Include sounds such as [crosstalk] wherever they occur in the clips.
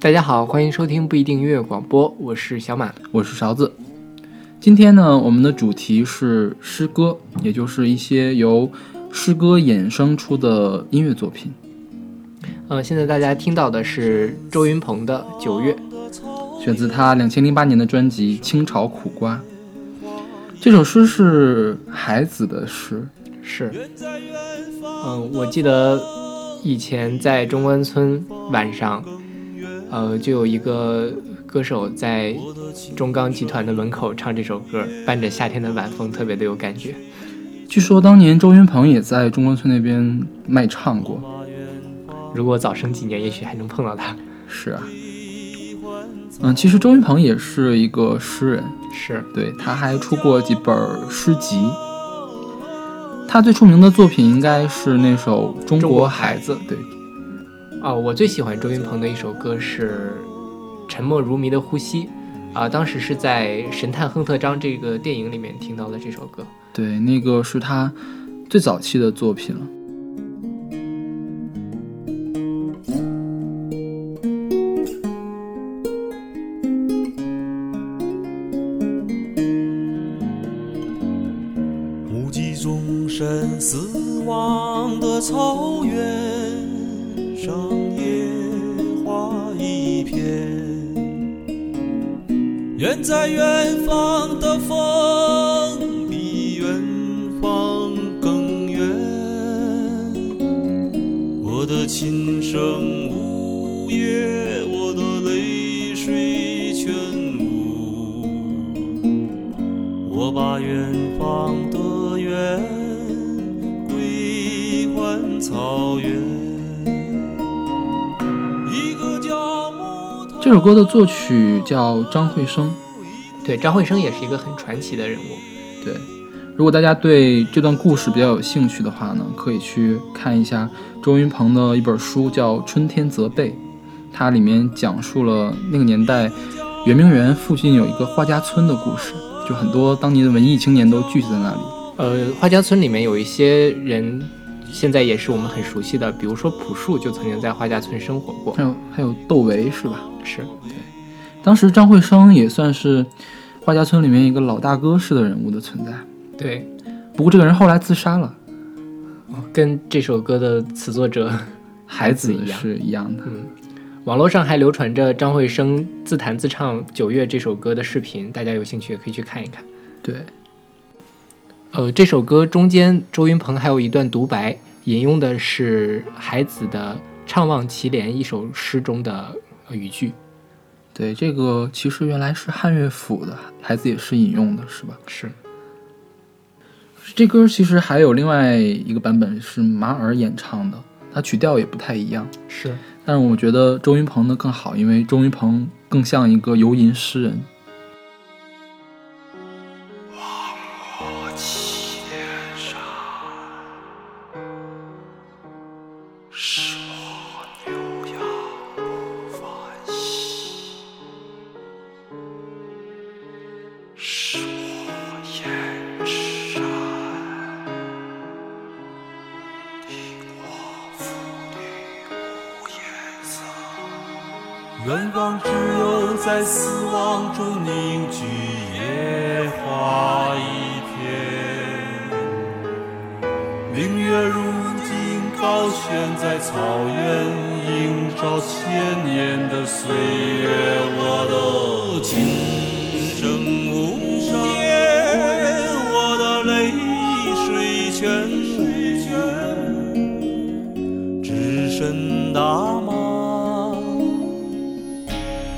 大家好，欢迎收听不一定音乐广播，我是小马，我是勺子。今天呢，我们的主题是诗歌，也就是一些由诗歌衍生出的音乐作品。呃，现在大家听到的是周云鹏的《九月》，选自他两千零八年的专辑《清朝苦瓜》。这首诗是海子的诗，是。嗯，我记得以前在中关村晚上。呃，就有一个歌手在中钢集团的门口唱这首歌，伴着夏天的晚风，特别的有感觉。据说当年周云鹏也在中关村那边卖唱过。如果早生几年，也许还能碰到他。是啊，嗯，其实周云鹏也是一个诗人，是对，他还出过几本诗集。他最出名的作品应该是那首《中国孩子》，对。哦，我最喜欢周云鹏的一首歌是《沉默如谜的呼吸》，啊，当时是在《神探亨特张》这个电影里面听到了这首歌。对，那个是他最早期的作品了。这首歌的作曲叫张惠生，对，张惠生也是一个很传奇的人物。对，如果大家对这段故事比较有兴趣的话呢，可以去看一下周云鹏的一本书，叫《春天责备》，它里面讲述了那个年代圆明园附近有一个画家村的故事，就很多当年的文艺青年都聚集在那里。呃，画家村里面有一些人。现在也是我们很熟悉的，比如说朴树就曾经在画家村生活过，还有还有窦唯是吧？是对，当时张惠生也算是画家村里面一个老大哥式的人物的存在。对，不过这个人后来自杀了，跟这首歌的词作者 [laughs] 孩子一样是一样的。嗯，网络上还流传着张惠生自弹自唱《九月》这首歌的视频，大家有兴趣也可以去看一看。对。呃，这首歌中间，周云鹏还有一段独白，引用的是海子的《怅望祁连》一首诗中的语句。对，这个其实原来是汉乐府的，孩子也是引用的，是吧？是。这歌其实还有另外一个版本是马尔演唱的，它曲调也不太一样。是。但是我觉得周云鹏的更好，因为周云鹏更像一个游吟诗人。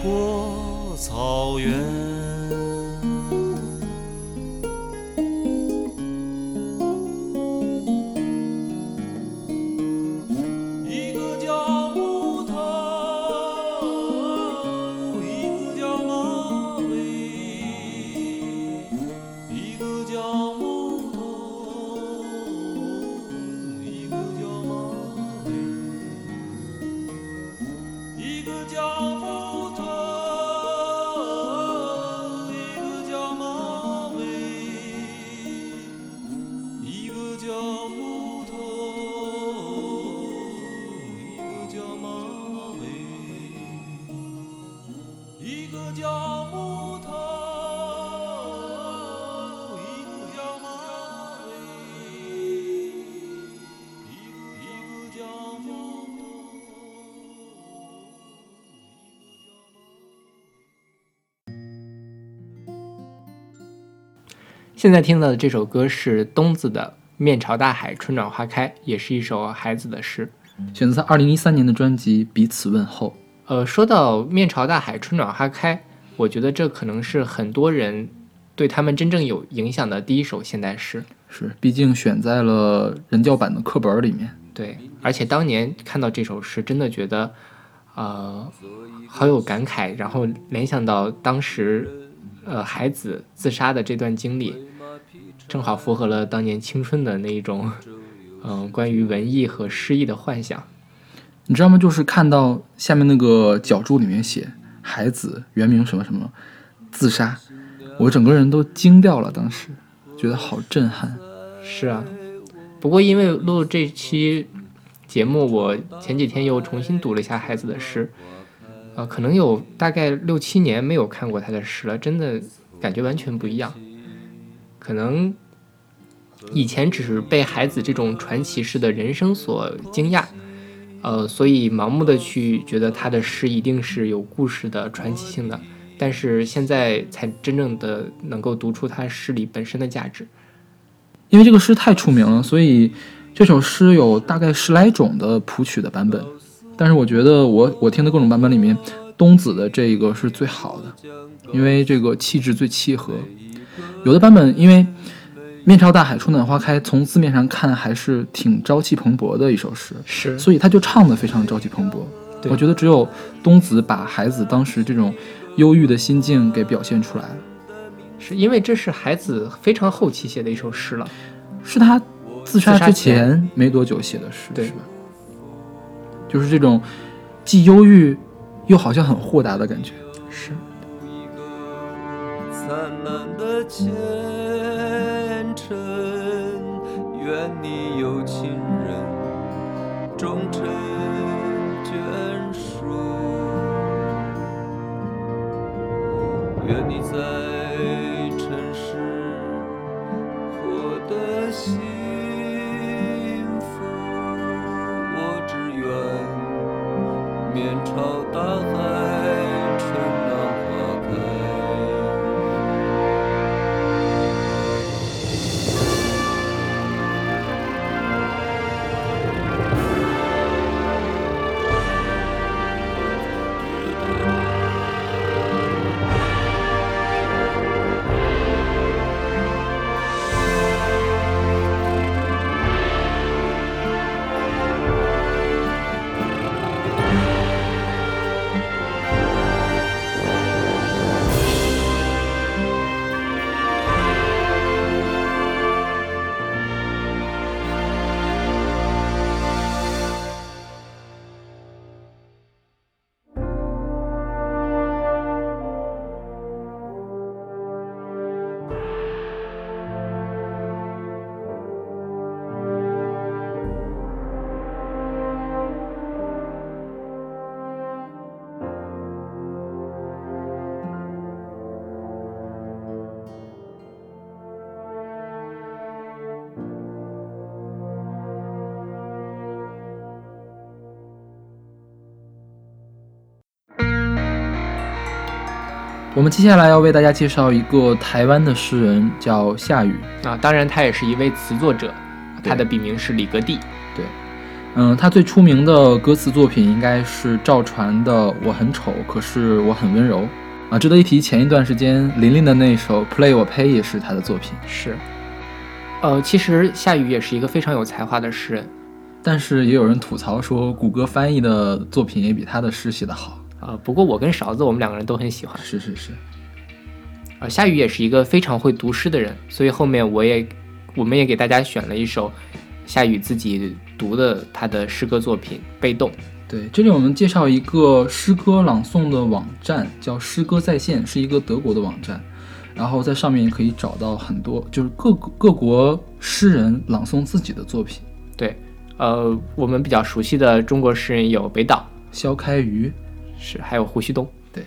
过草原。现在听到的这首歌是东子的《面朝大海，春暖花开》，也是一首孩子的诗。选择在二零一三年的专辑《彼此问候》。呃，说到面朝大海，春暖花开，我觉得这可能是很多人对他们真正有影响的第一首现代诗。是，毕竟选在了人教版的课本里面。对，而且当年看到这首诗，真的觉得，呃，好有感慨，然后联想到当时，呃，孩子自杀的这段经历，正好符合了当年青春的那一种，嗯、[laughs] 关于文艺和诗意的幻想。你知道吗？就是看到下面那个脚注里面写“孩子原名什么什么自杀”，我整个人都惊掉了。当时觉得好震撼。是啊，不过因为录这期节目，我前几天又重新读了一下孩子的诗，呃，可能有大概六七年没有看过他的诗了，真的感觉完全不一样。可能以前只是被孩子这种传奇式的人生所惊讶，呃，所以盲目的去觉得他的诗一定是有故事的、传奇性的，但是现在才真正的能够读出他诗里本身的价值。因为这个诗太出名了，所以这首诗有大概十来种的谱曲的版本。但是我觉得我我听的各种版本里面，东子的这一个是最好的，因为这个气质最契合。有的版本因为面朝大海，春暖花开，从字面上看还是挺朝气蓬勃的一首诗，是所以他就唱的非常朝气蓬勃。我觉得只有东子把孩子当时这种忧郁的心境给表现出来了。是因为这是孩子非常后期写的一首诗了，是他自杀之前前没多久写的诗，对是吧？就是这种既忧郁又好像很豁达的感觉。是灿烂的前程，愿你有情人终成眷属，愿你在尘世获得幸福，我只愿面朝大海，我们接下来要为大家介绍一个台湾的诗人，叫夏雨。啊，当然他也是一位词作者，他的笔名是李格弟。对嗯，他最出名的歌词作品应该是赵传的《我很丑，可是我很温柔》啊。值得一提，前一段时间林林的那首《Play 我 Pay》也是他的作品。是，呃，其实夏雨也是一个非常有才华的诗人。但是也有人吐槽说，谷歌翻译的作品也比他的诗写得好。呃，不过我跟勺子我们两个人都很喜欢。是是是，呃，夏雨也是一个非常会读诗的人，所以后面我也我们也给大家选了一首夏雨自己读的他的诗歌作品《被动》。对，这里我们介绍一个诗歌朗诵的网站，叫诗歌在线，是一个德国的网站。然后在上面可以找到很多，就是各各国诗人朗诵自己的作品。对，呃，我们比较熟悉的中国诗人有北岛，萧开瑜，是还有胡旭东。对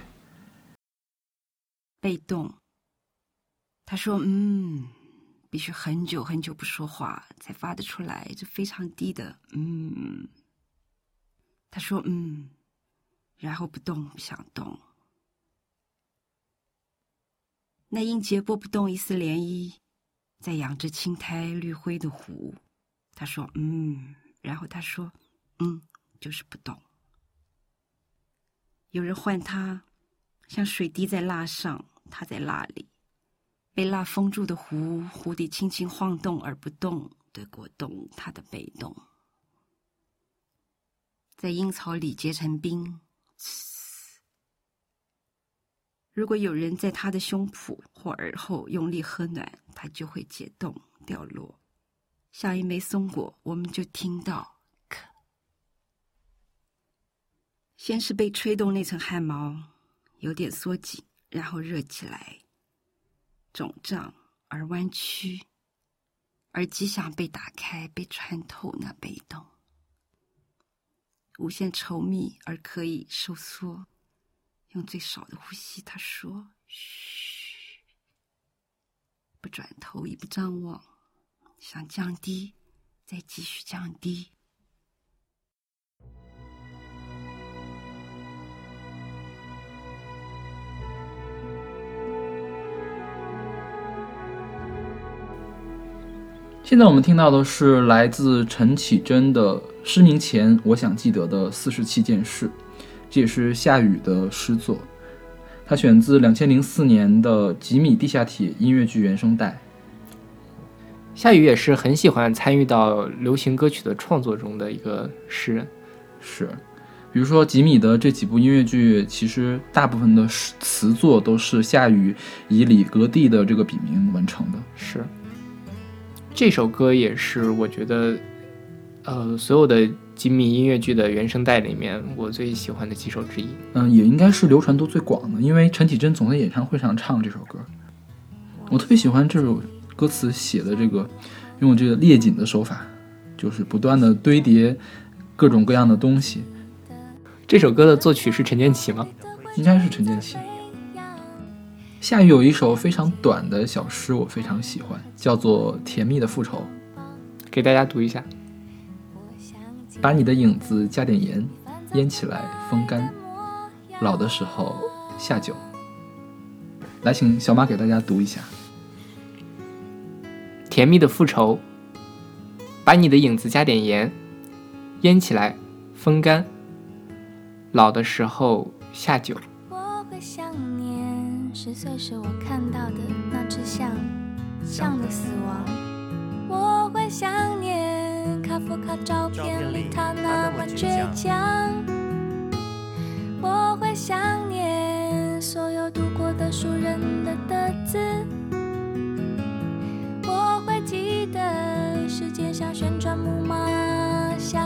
被动。他说：“嗯，必须很久很久不说话才发得出来，这非常低的嗯。”他说：“嗯，然后不动，不想动。那英杰拨不动一丝涟漪，在养着青苔绿灰的湖。他说：“嗯。”然后他说：“嗯，就是不动。”有人唤他，像水滴在蜡上，他在蜡里。被蜡封住的湖，湖底轻轻晃动而不动对果冻，它的被动，在阴草里结成冰。如果有人在他的胸脯或耳后用力喝暖，它就会解冻掉落，像一枚松果。我们就听到，先是被吹动那层汗毛，有点缩紧，然后热起来。肿胀而弯曲，而极想被打开、被穿透那被动，无限稠密而可以收缩。用最少的呼吸，他说：“嘘，不转头，也不张望，想降低，再继续降低。”现在我们听到的是来自陈绮贞的《失明前我想记得的四十七件事》，这也是夏雨的诗作。它选自两千零四年的《吉米地下铁》音乐剧原声带。夏雨也是很喜欢参与到流行歌曲的创作中的一个诗人。是，比如说吉米的这几部音乐剧，其实大部分的词作都是夏雨以李格弟的这个笔名完成的。是。这首歌也是我觉得，呃，所有的吉米音乐剧的原声带里面我最喜欢的几首之一。嗯，也应该是流传度最广的，因为陈绮贞总在演唱会上唱这首歌。我特别喜欢这首歌词写的这个，用这个列锦的手法，就是不断的堆叠各种各样的东西。这首歌的作曲是陈建奇吗？应该是陈建奇。夏雨有一首非常短的小诗，我非常喜欢，叫做《甜蜜的复仇》，给大家读一下。把你的影子加点盐，腌起来风干，老的时候下酒。来，请小马给大家读一下。甜蜜的复仇。把你的影子加点盐，腌起来风干，老的时候下酒。十岁时我看到的那只象，象的死亡。我会想念卡夫卡照片里他那么倔强。我会想念所有读过的书人的的字。我会记得世界像旋转木马消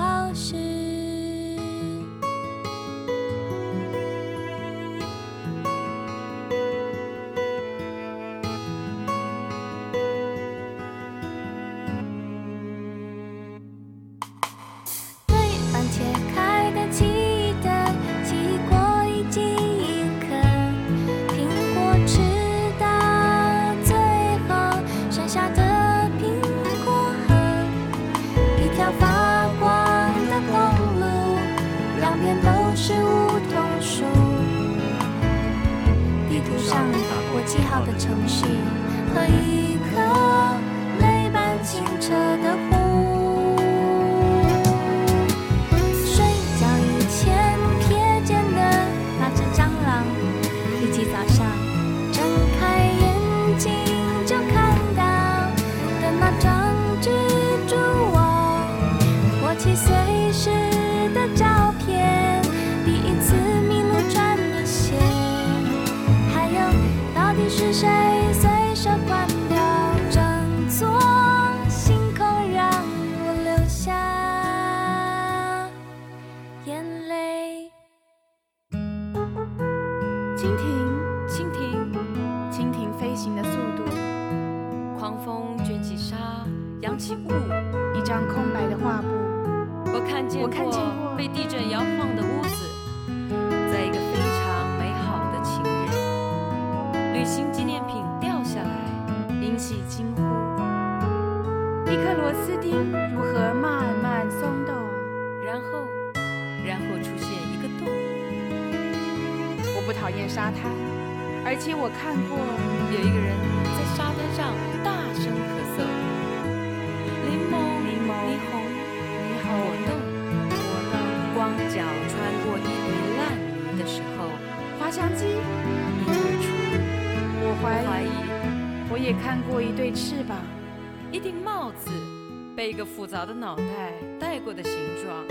一个复杂的脑袋带过的形状，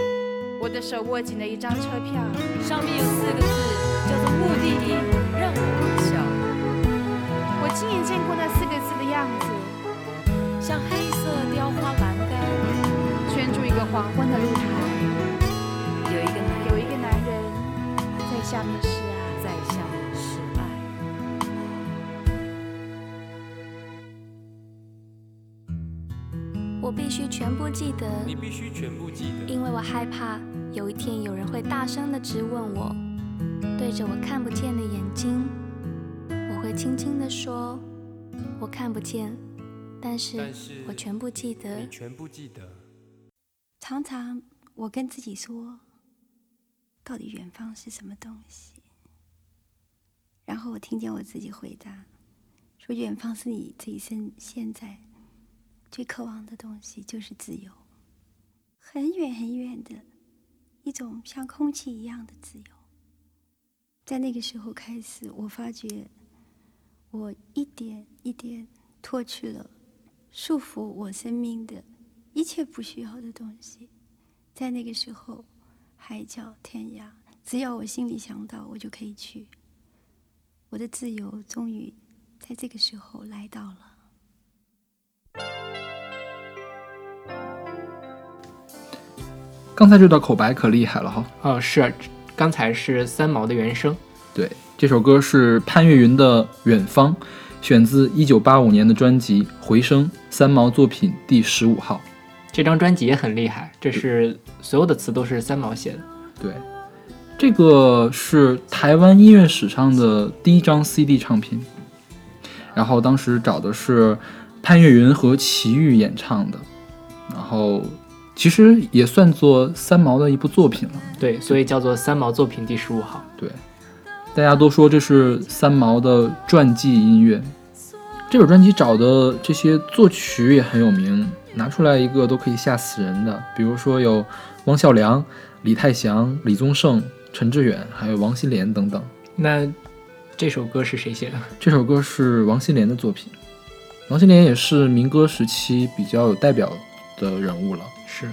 我的手握紧了一张车票，上面必须全部记得，你必须全部记得，因为我害怕有一天有人会大声的质问我，对着我看不见的眼睛，我会轻轻的说，我看不见，但是我全部记得你。全部记得。常常我跟自己说，到底远方是什么东西？然后我听见我自己回答，说远方是你这一生现在最渴望的东西，就是自由，很远很远的一种像空气一样的自由。在那个时候开始，我发觉我一点一点脱去了束缚我生命的一切不需要的东西，在那个时候，海角天涯，只要我心里想到，我就可以去。我的自由终于在这个时候来到了。刚才这段口白可厉害了哈。哦，是，刚才是三毛的原声。对，这首歌是潘越云的《远方》，选自1985年的专辑《回声》，三毛作品第十五号。这张专辑也很厉害，这是所有的词都是三毛写的。对，这个是台湾音乐史上的第一张 CD 唱片，然后当时找的是潘越云和齐豫演唱的，然后其实也算作三毛的一部作品了。对，所以叫做三毛作品第十五号。对，大家都说这是三毛的传记音乐。这本专辑找的这些作曲也很有名，拿出来一个都可以吓死人的，比如说有汪孝良、李泰祥、李宗盛、陈志远，还有王心莲等等。那这首歌是谁写的？这首歌是王心莲的作品，王心莲也是民歌时期比较有代表的人物了。是。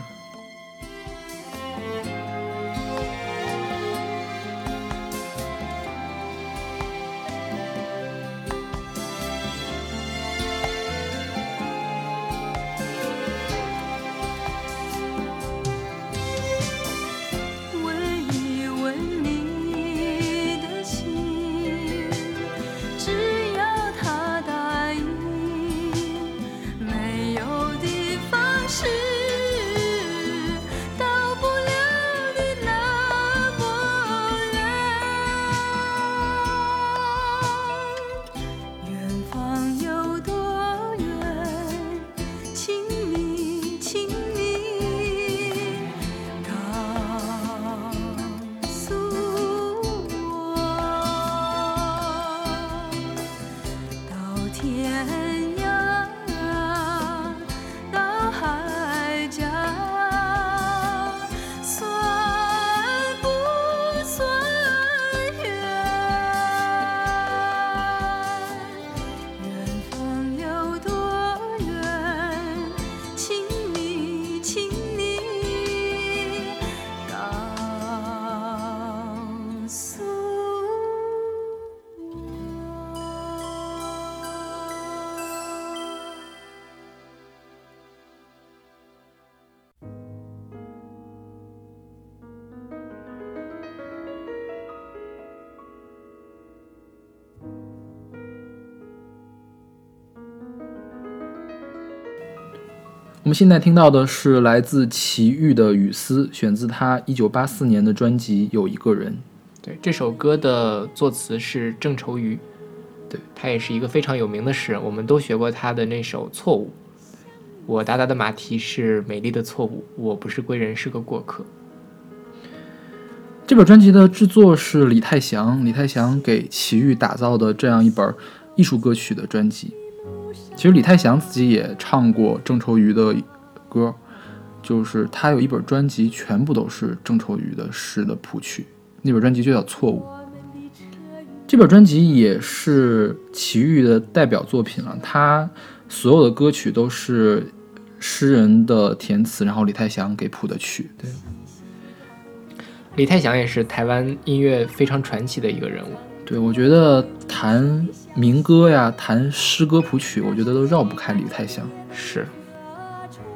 们现在听到的是来自齐豫的《雨丝》，选自他一九八四年的专辑《有一个人》。对，这首歌的作词是郑愁予，对他也是一个非常有名的诗人，我们都学过他的那首《错误》。我达达的马蹄是美丽的错误，我不是归人，是个过客。这本专辑的制作是李泰祥，李泰祥给齐豫打造的这样一本艺术歌曲的专辑。其实李泰祥自己也唱过郑愁予的歌，就是他有一本专辑，全部都是郑愁予的诗的谱曲，那本专辑就叫《错误》。这本专辑也是齐豫的代表作品了，他所有的歌曲都是诗人的填词，然后李泰祥给谱的曲。对，李泰祥也是台湾音乐非常传奇的一个人物。对，我觉得弹民歌呀，弹诗歌谱曲，我觉得都绕不开李泰祥。是，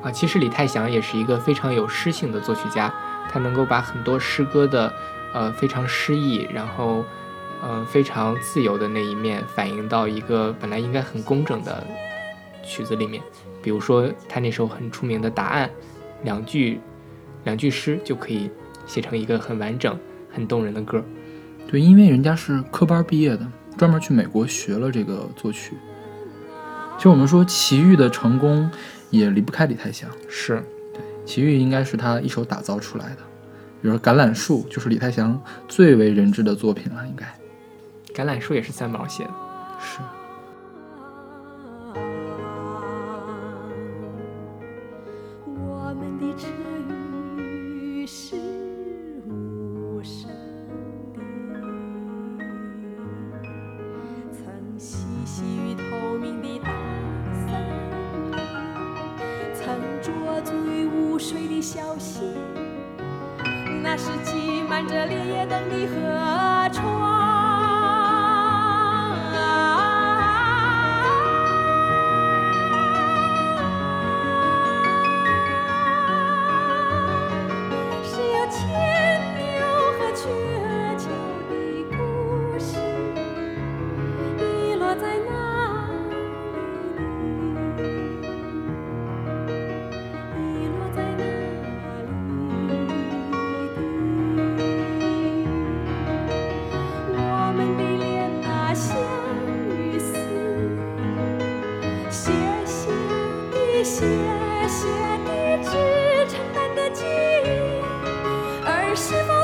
啊，其实李泰祥也是一个非常有诗性的作曲家，他能够把很多诗歌的，呃，非常诗意，然后，呃，非常自由的那一面反映到一个本来应该很工整的曲子里面。比如说他那首很出名的《答案》，两句，两句诗就可以写成一个很完整、很动人的歌。对，因为人家是科班毕业的，专门去美国学了这个作曲。其实我们说齐豫的成功也离不开李泰祥，是对，齐豫应该是他一手打造出来的。比如说《橄榄树》就是李泰祥最为人知的作品了，应该。《橄榄树》也是三毛写的，是。谢你，只承担得起。而是否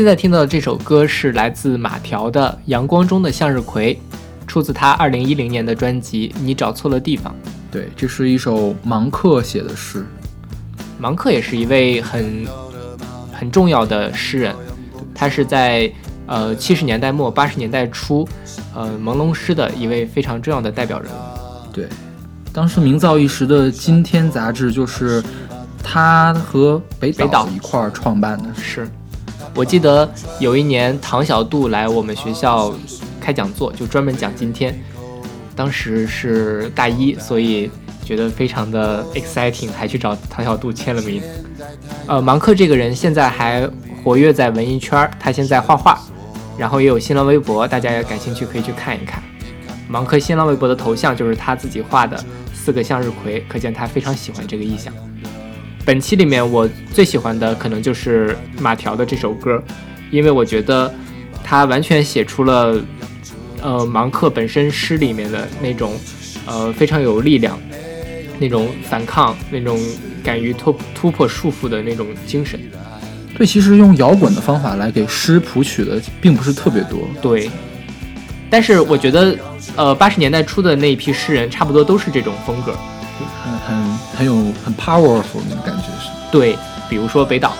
现在听到的这首歌是来自马条的《阳光中的向日葵》，出自他2010年的专辑《你找错了地方》。对，这是一首芒克写的诗。芒克也是一位很很重要的诗人，他是在呃七十年代末八十年代初，呃朦胧诗的一位非常重要的代表人物。对，当时名噪一时的《今天》杂志就是他和北北岛一块儿创办的。是，我记得有一年唐小杜来我们学校开讲座，就专门讲今天。当时是大一，所以觉得非常的 exciting，还去找唐小杜签了名。呃，芒克这个人现在还活跃在文艺圈儿，他现在画画，然后也有新浪微博，大家也感兴趣可以去看一看。芒克新浪微博的头像就是他自己画的四个向日葵，可见他非常喜欢这个意象。本期里面我最喜欢的可能就是马条的这首歌，因为我觉得他完全写出了呃芒克本身诗里面的那种呃非常有力量、那种反抗、那种敢于突突破束缚的那种精神。对，其实用摇滚的方法来给诗谱曲的并不是特别多。对，但是我觉得呃八十年代初的那一批诗人差不多都是这种风格。很有很 powerful 那种感觉是。对，比如说北岛。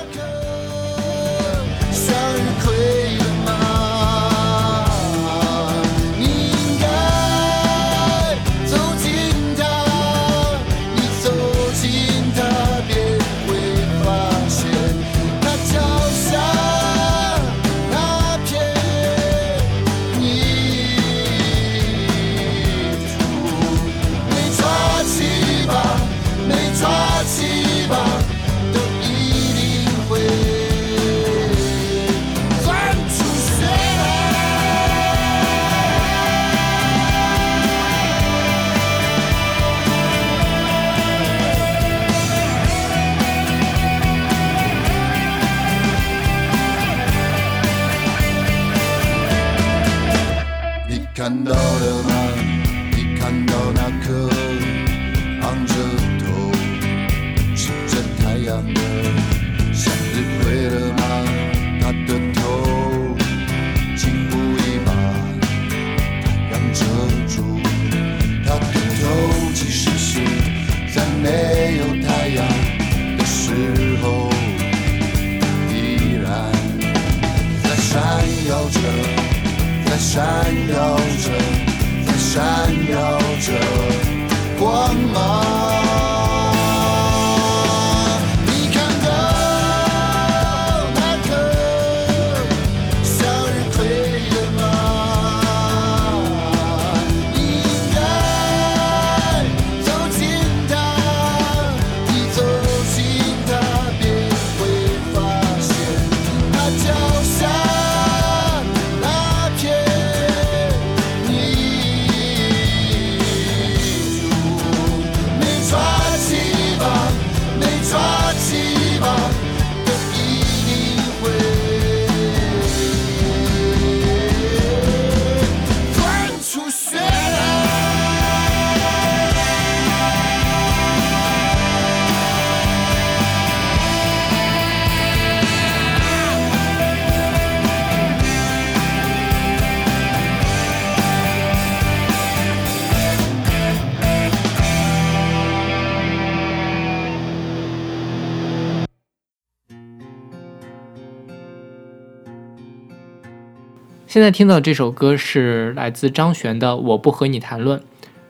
现在听到这首歌是来自张悬的《我不和你谈论》，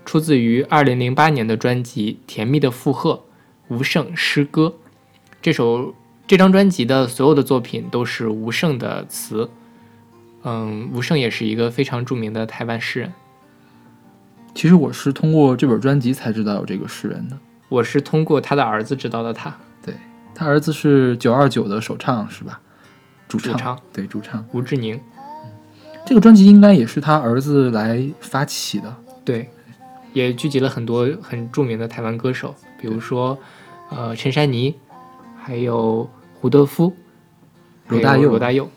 出自于2008年的专辑《甜蜜的负荷》，吴胜诗歌。这首这张专辑的所有的作品都是吴胜的词。嗯，吴胜也是一个非常著名的台湾诗人。其实我是通过这本专辑才知道有这个诗人的。我是通过他的儿子知道的他。对他儿子是九二九的首唱是吧？主唱，主唱对主唱。吴志宁。这个专辑应该也是他儿子来发起的。对，也聚集了很多很著名的台湾歌手，比如说呃陈珊妮，还有胡德夫、罗大佑。罗大佑。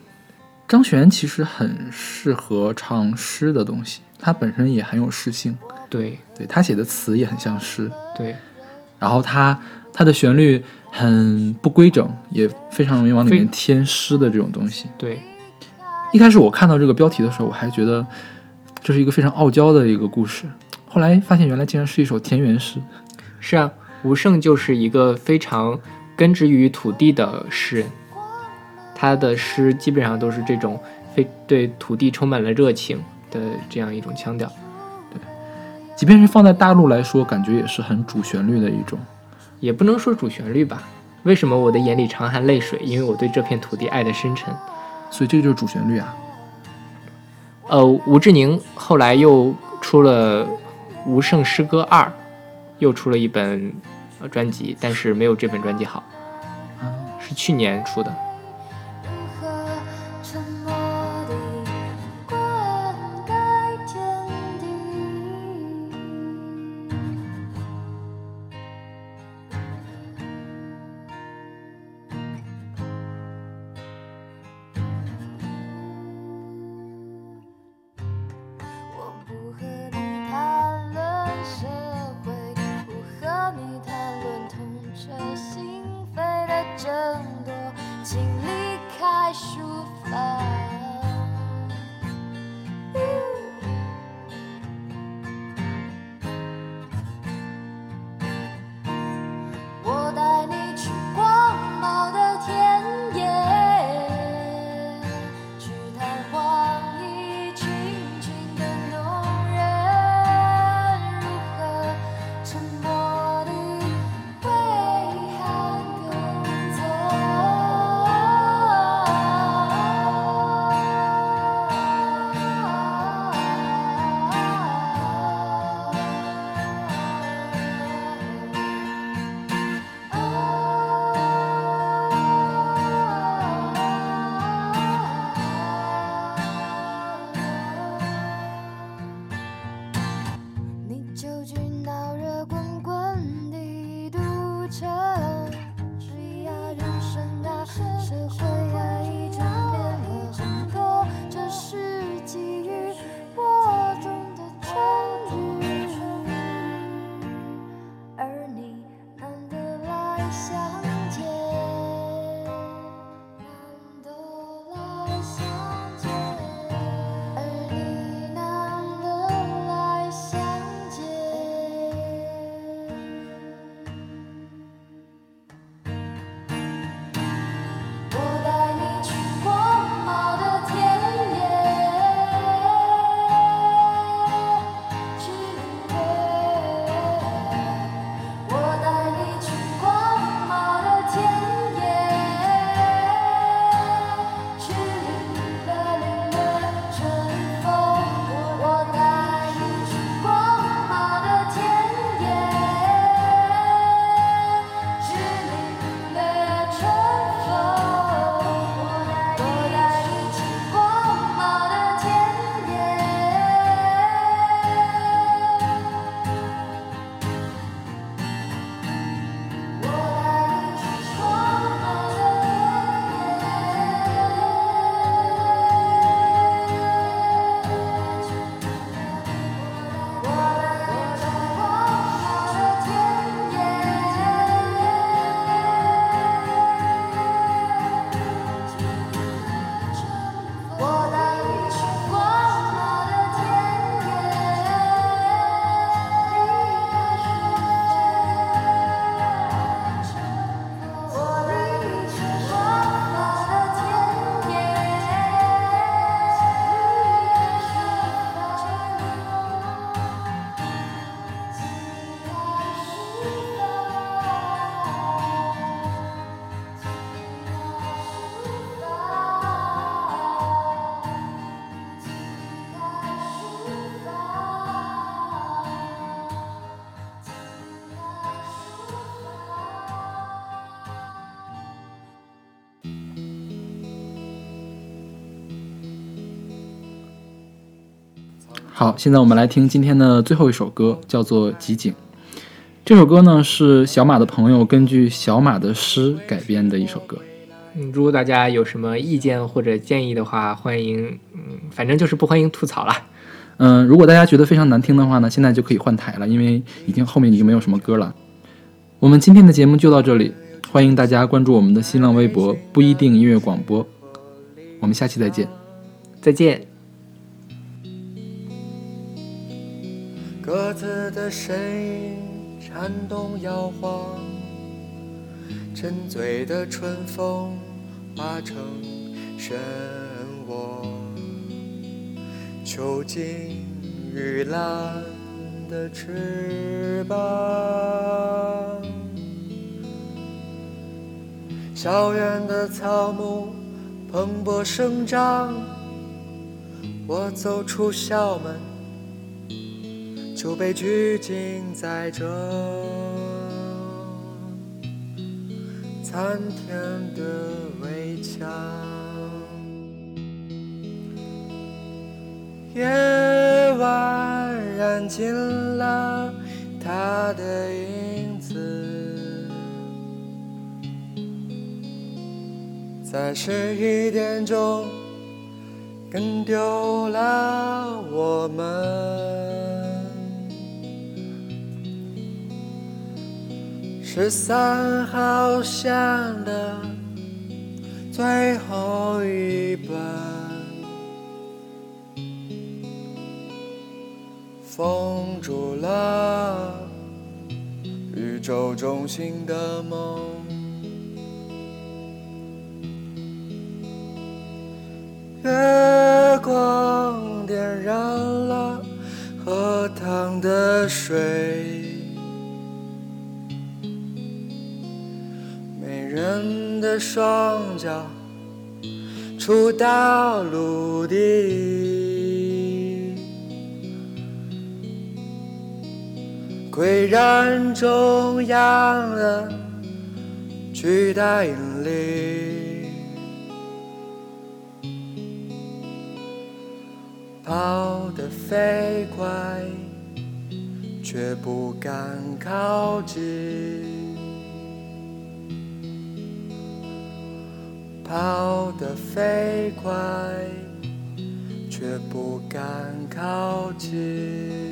张悬其实很适合唱诗的东西，他本身也很有诗性。对，对他写的词也很像诗。对，然后他他的旋律很不规整，也非常容易往里面添诗的这种东西。对，一开始我看到这个标题的时候，我还觉得这是一个非常傲娇的一个故事，后来发现原来竟然是一首田园诗。是啊，吴胜就是一个非常根植于土地的诗人，他的诗基本上都是这种非对土地充满了热情的这样一种腔调。对，即便是放在大陆来说，感觉也是很主旋律的一种。也不能说主旋律吧？为什么我的眼里常含泪水？因为我对这片土地爱的深沉。所以这个就是主旋律啊。呃，吴志宁后来又出了《吴胜诗歌二》，又出了一本呃专辑，但是没有这本专辑好，是去年出的。好，现在我们来听今天的最后一首歌，叫做《集锦》。这首歌呢是小马的朋友根据小马的诗改编的一首歌。嗯，如果大家有什么意见或者建议的话，欢迎，嗯，反正就是不欢迎吐槽了。嗯，如果大家觉得非常难听的话呢，现在就可以换台了，因为已经后面已经没有什么歌了。我们今天的节目就到这里，欢迎大家关注我们的新浪微博“不一定音乐广播”。我们下期再见，再见。的声音颤动摇晃，沉醉的春风化成漩涡，囚禁玉兰的翅膀。校园的草木蓬勃生长，我走出校门。就被拘禁在这参天的围墙。夜晚燃尽了他的影子，在十一点钟跟丢了我们。十三号线的最后一班，封住了宇宙中心的梦。月光点燃了荷塘的水。的双脚触到陆地，岿然中央的巨大引力，跑得飞快，却不敢靠近。跑得飞快，却不敢靠近。